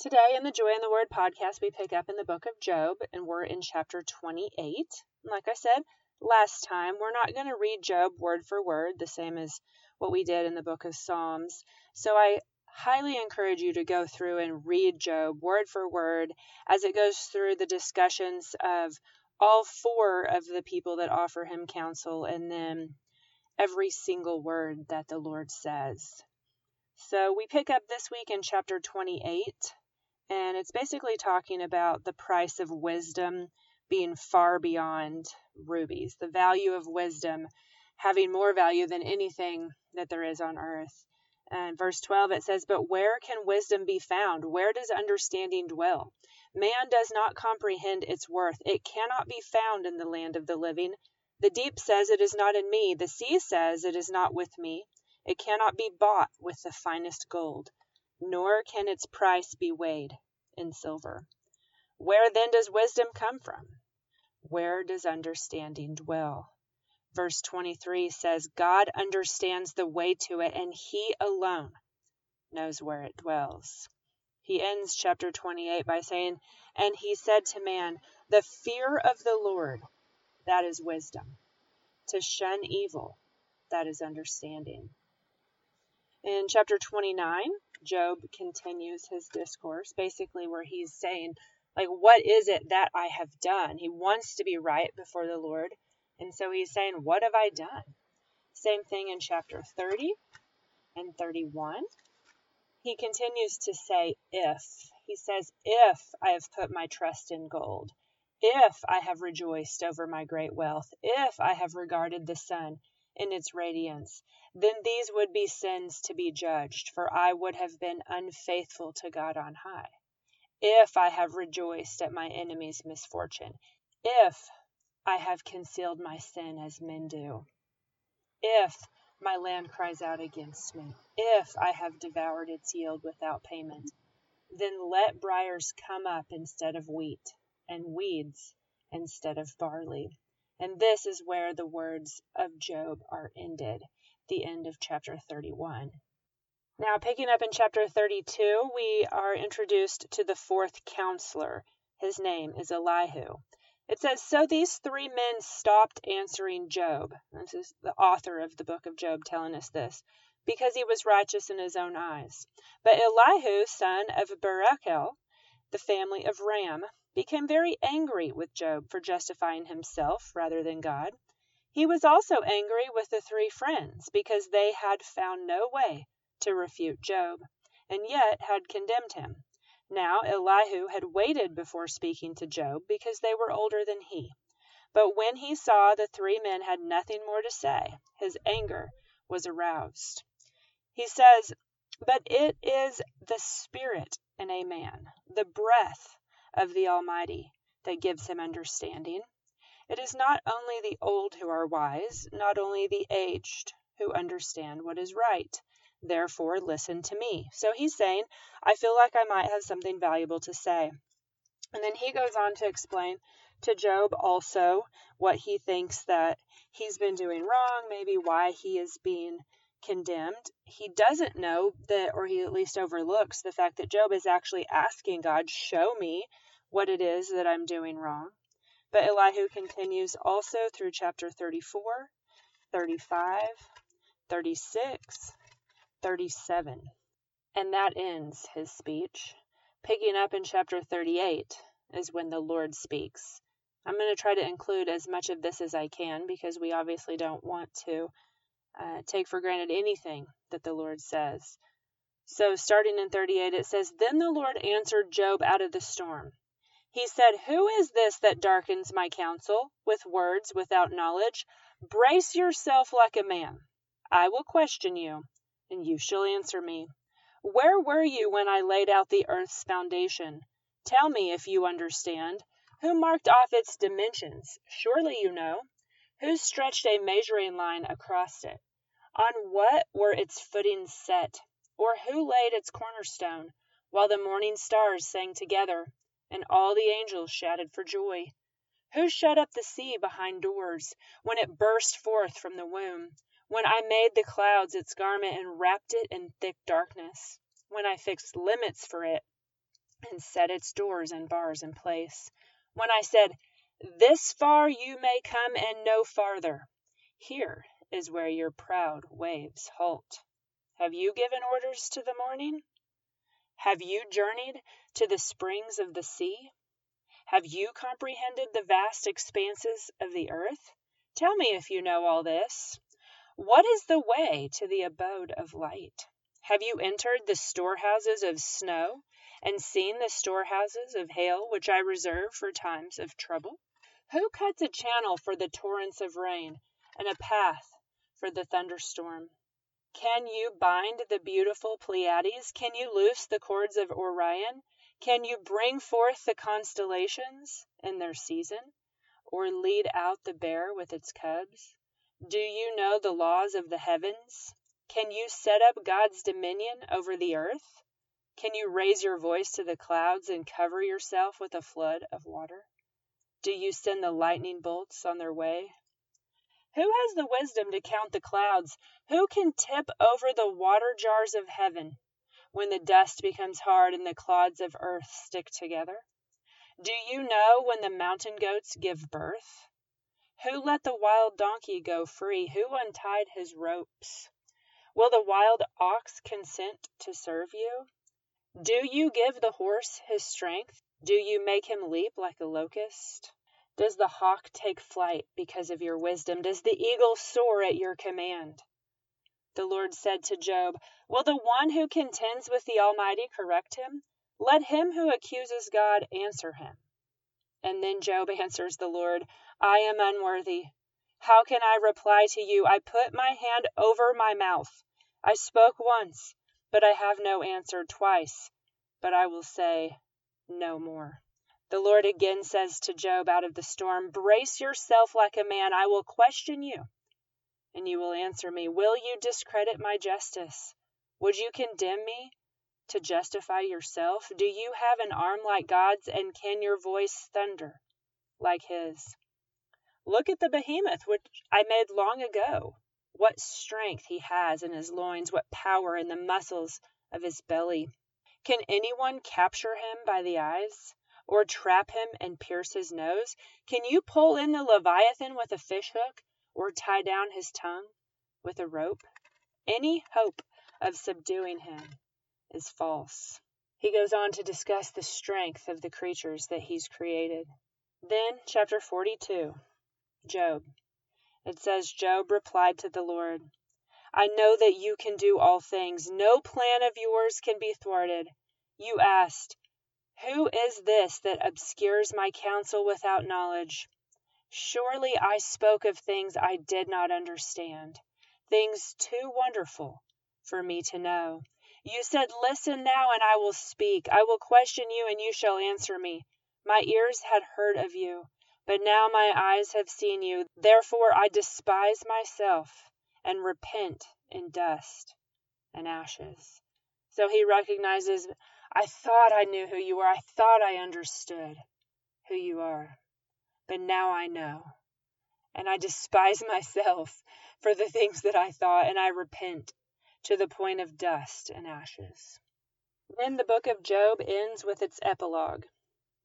Today in the Joy in the Word podcast, we pick up in the book of Job and we're in chapter 28. Like I said last time, we're not going to read Job word for word, the same as what we did in the book of Psalms. So I highly encourage you to go through and read Job word for word as it goes through the discussions of all four of the people that offer him counsel and then every single word that the Lord says. So we pick up this week in chapter 28 and it's basically talking about the price of wisdom being far beyond rubies, the value of wisdom having more value than anything that there is on earth. And verse 12 it says, But where can wisdom be found? Where does understanding dwell? Man does not comprehend its worth. It cannot be found in the land of the living. The deep says, It is not in me. The sea says, It is not with me. It cannot be bought with the finest gold nor can its price be weighed in silver. Where then does wisdom come from? Where does understanding dwell? Verse 23 says, God understands the way to it, and He alone knows where it dwells. He ends chapter 28 by saying, And He said to man, The fear of the Lord, that is wisdom. To shun evil, that is understanding. In chapter 29, Job continues his discourse, basically, where he's saying, like, what is it that I have done? He wants to be right before the Lord. And so he's saying, What have I done? Same thing in chapter 30 and 31. He continues to say, If. He says, If I have put my trust in gold, if I have rejoiced over my great wealth, if I have regarded the sun in its radiance, then these would be sins to be judged, for I would have been unfaithful to God on high. If I have rejoiced at my enemy's misfortune, if I have concealed my sin as men do, if my land cries out against me, if I have devoured its yield without payment, then let briars come up instead of wheat, and weeds instead of barley. And this is where the words of Job are ended, the end of chapter 31. Now, picking up in chapter 32, we are introduced to the fourth counselor. His name is Elihu. It says, So these three men stopped answering Job. This is the author of the book of Job telling us this, because he was righteous in his own eyes. But Elihu, son of Barachel, the family of Ram, became very angry with Job for justifying himself rather than God. He was also angry with the three friends because they had found no way to refute Job, and yet had condemned him. Now Elihu had waited before speaking to Job because they were older than he. But when he saw the three men had nothing more to say, his anger was aroused. He says, But it is the spirit in a man, the breath of the Almighty that gives him understanding. It is not only the old who are wise, not only the aged who understand what is right. Therefore, listen to me. So he's saying, I feel like I might have something valuable to say. And then he goes on to explain to Job also what he thinks that he's been doing wrong, maybe why he is being condemned. He doesn't know that, or he at least overlooks the fact that Job is actually asking God, Show me what it is that I'm doing wrong. But Elihu continues also through chapter 34, 35, 36, 37. And that ends his speech. Picking up in chapter 38 is when the Lord speaks. I'm going to try to include as much of this as I can because we obviously don't want to uh, take for granted anything that the Lord says. So, starting in 38, it says, Then the Lord answered Job out of the storm. He said, Who is this that darkens my counsel with words without knowledge? Brace yourself like a man. I will question you, and you shall answer me. Where were you when I laid out the earth's foundation? Tell me if you understand. Who marked off its dimensions? Surely you know. Who stretched a measuring line across it? On what were its footings set? Or who laid its cornerstone, while the morning stars sang together, and all the angels shouted for joy? Who shut up the sea behind doors, when it burst forth from the womb? When I made the clouds its garment and wrapped it in thick darkness? When I fixed limits for it and set its doors and bars in place. When I said, This far you may come and no farther, here is where your proud waves halt. Have you given orders to the morning? Have you journeyed to the springs of the sea? Have you comprehended the vast expanses of the earth? Tell me if you know all this. What is the way to the abode of light? Have you entered the storehouses of snow, and seen the storehouses of hail which I reserve for times of trouble? Who cuts a channel for the torrents of rain, and a path for the thunderstorm? Can you bind the beautiful Pleiades? Can you loose the cords of Orion? Can you bring forth the constellations in their season, or lead out the bear with its cubs? Do you know the laws of the heavens? Can you set up God's dominion over the earth? Can you raise your voice to the clouds and cover yourself with a flood of water? Do you send the lightning bolts on their way? Who has the wisdom to count the clouds? Who can tip over the water jars of heaven when the dust becomes hard and the clods of earth stick together? Do you know when the mountain goats give birth? Who let the wild donkey go free? Who untied his ropes? Will the wild ox consent to serve you? Do you give the horse his strength? Do you make him leap like a locust? Does the hawk take flight because of your wisdom? Does the eagle soar at your command? The Lord said to Job, Will the one who contends with the Almighty correct him? Let him who accuses God answer him. And then Job answers the Lord, I am unworthy. How can I reply to you? I put my hand over my mouth. I spoke once, but I have no answer, twice, but I will say no more. The Lord again says to Job out of the storm, Brace yourself like a man. I will question you, and you will answer me. Will you discredit my justice? Would you condemn me to justify yourself? Do you have an arm like God's, and can your voice thunder like his? Look at the behemoth which I made long ago. What strength he has in his loins, what power in the muscles of his belly. Can anyone capture him by the eyes? Or trap him and pierce his nose? Can you pull in the Leviathan with a fish hook, or tie down his tongue with a rope? Any hope of subduing him is false. He goes on to discuss the strength of the creatures that he's created. Then, chapter 42, Job. It says, Job replied to the Lord, I know that you can do all things. No plan of yours can be thwarted. You asked, who is this that obscures my counsel without knowledge? Surely I spoke of things I did not understand, things too wonderful for me to know. You said, Listen now, and I will speak. I will question you, and you shall answer me. My ears had heard of you, but now my eyes have seen you. Therefore I despise myself and repent in dust and ashes. So he recognizes I thought I knew who you were. I thought I understood who you are. But now I know. And I despise myself for the things that I thought, and I repent to the point of dust and ashes. Then the book of Job ends with its epilogue.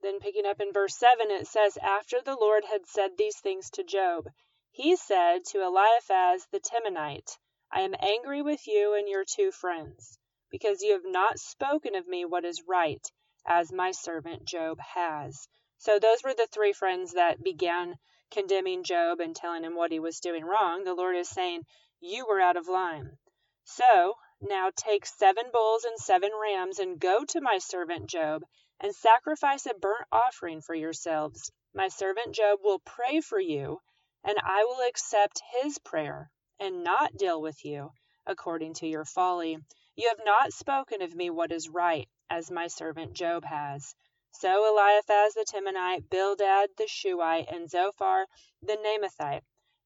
Then, picking up in verse 7, it says, After the Lord had said these things to Job, he said to Eliphaz the Temanite, I am angry with you and your two friends because you have not spoken of me what is right, as my servant Job has. So those were the three friends that began condemning Job and telling him what he was doing wrong. The Lord is saying, You were out of line. So now take seven bulls and seven rams and go to my servant Job and sacrifice a burnt offering for yourselves. My servant Job will pray for you, and I will accept his prayer and not deal with you according to your folly. You have not spoken of me what is right, as my servant Job has. So Eliphaz the Temanite, Bildad the Shuhite, and Zophar the Naamathite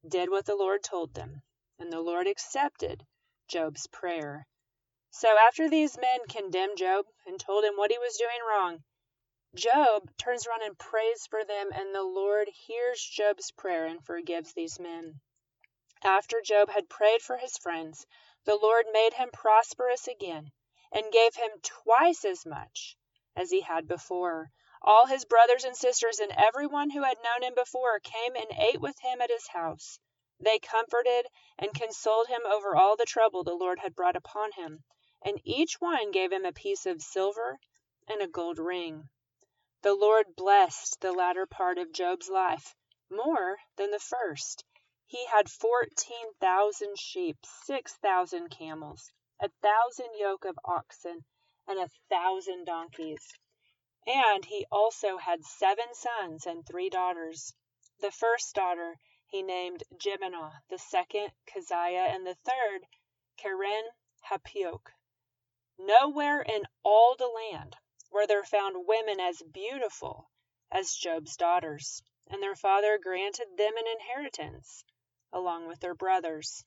did what the Lord told them, and the Lord accepted Job's prayer. So after these men condemned Job and told him what he was doing wrong, Job turns around and prays for them, and the Lord hears Job's prayer and forgives these men. After Job had prayed for his friends, the Lord made him prosperous again, and gave him twice as much as he had before. All his brothers and sisters and everyone who had known him before came and ate with him at his house. They comforted and consoled him over all the trouble the Lord had brought upon him, and each one gave him a piece of silver and a gold ring. The Lord blessed the latter part of Job's life more than the first. He had fourteen thousand sheep, six thousand camels, a thousand yoke of oxen, and a thousand donkeys. And he also had seven sons and three daughters. The first daughter he named Jemimah, the second Keziah, and the third Keren Happuch. Nowhere in all the land were there found women as beautiful as Job's daughters, and their father granted them an inheritance along with their brothers.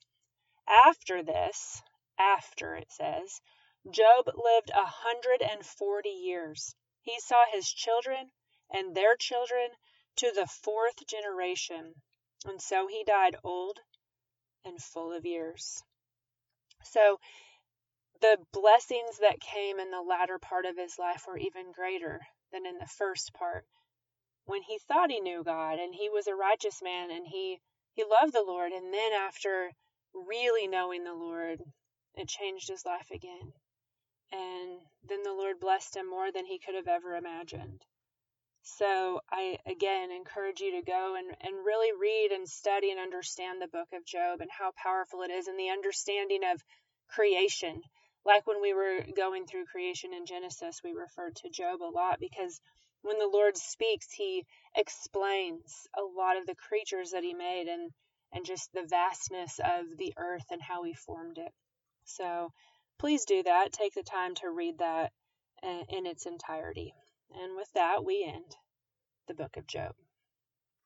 After this, after it says, Job lived a hundred and forty years. He saw his children and their children to the fourth generation, and so he died old and full of years. So the blessings that came in the latter part of his life were even greater than in the first part. When he thought he knew God and he was a righteous man and he he loved the Lord, and then after really knowing the Lord, it changed his life again. And then the Lord blessed him more than he could have ever imagined. So I again encourage you to go and, and really read and study and understand the book of Job and how powerful it is and the understanding of creation. Like when we were going through creation in Genesis, we referred to Job a lot because when the Lord speaks, he explains a lot of the creatures that he made and and just the vastness of the earth and how he formed it. So please do that. Take the time to read that in its entirety. And with that, we end the book of Job.